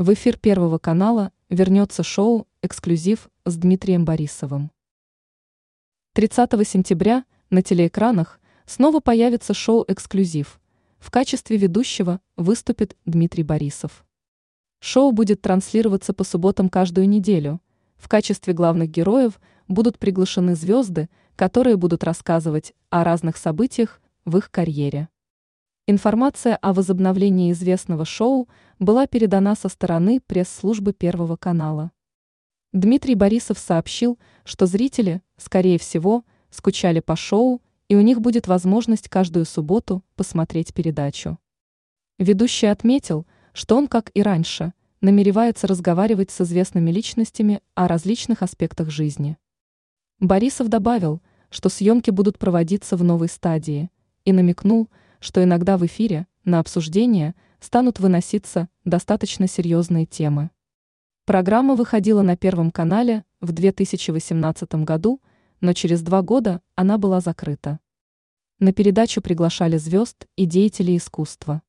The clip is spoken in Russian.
В эфир Первого канала вернется шоу «Эксклюзив» с Дмитрием Борисовым. 30 сентября на телеэкранах снова появится шоу «Эксклюзив». В качестве ведущего выступит Дмитрий Борисов. Шоу будет транслироваться по субботам каждую неделю. В качестве главных героев будут приглашены звезды, которые будут рассказывать о разных событиях в их карьере. Информация о возобновлении известного шоу была передана со стороны пресс-службы Первого канала. Дмитрий Борисов сообщил, что зрители, скорее всего, скучали по шоу, и у них будет возможность каждую субботу посмотреть передачу. Ведущий отметил, что он, как и раньше, намеревается разговаривать с известными личностями о различных аспектах жизни. Борисов добавил, что съемки будут проводиться в новой стадии, и намекнул, что иногда в эфире на обсуждение станут выноситься достаточно серьезные темы. Программа выходила на Первом канале в 2018 году, но через два года она была закрыта. На передачу приглашали звезд и деятелей искусства.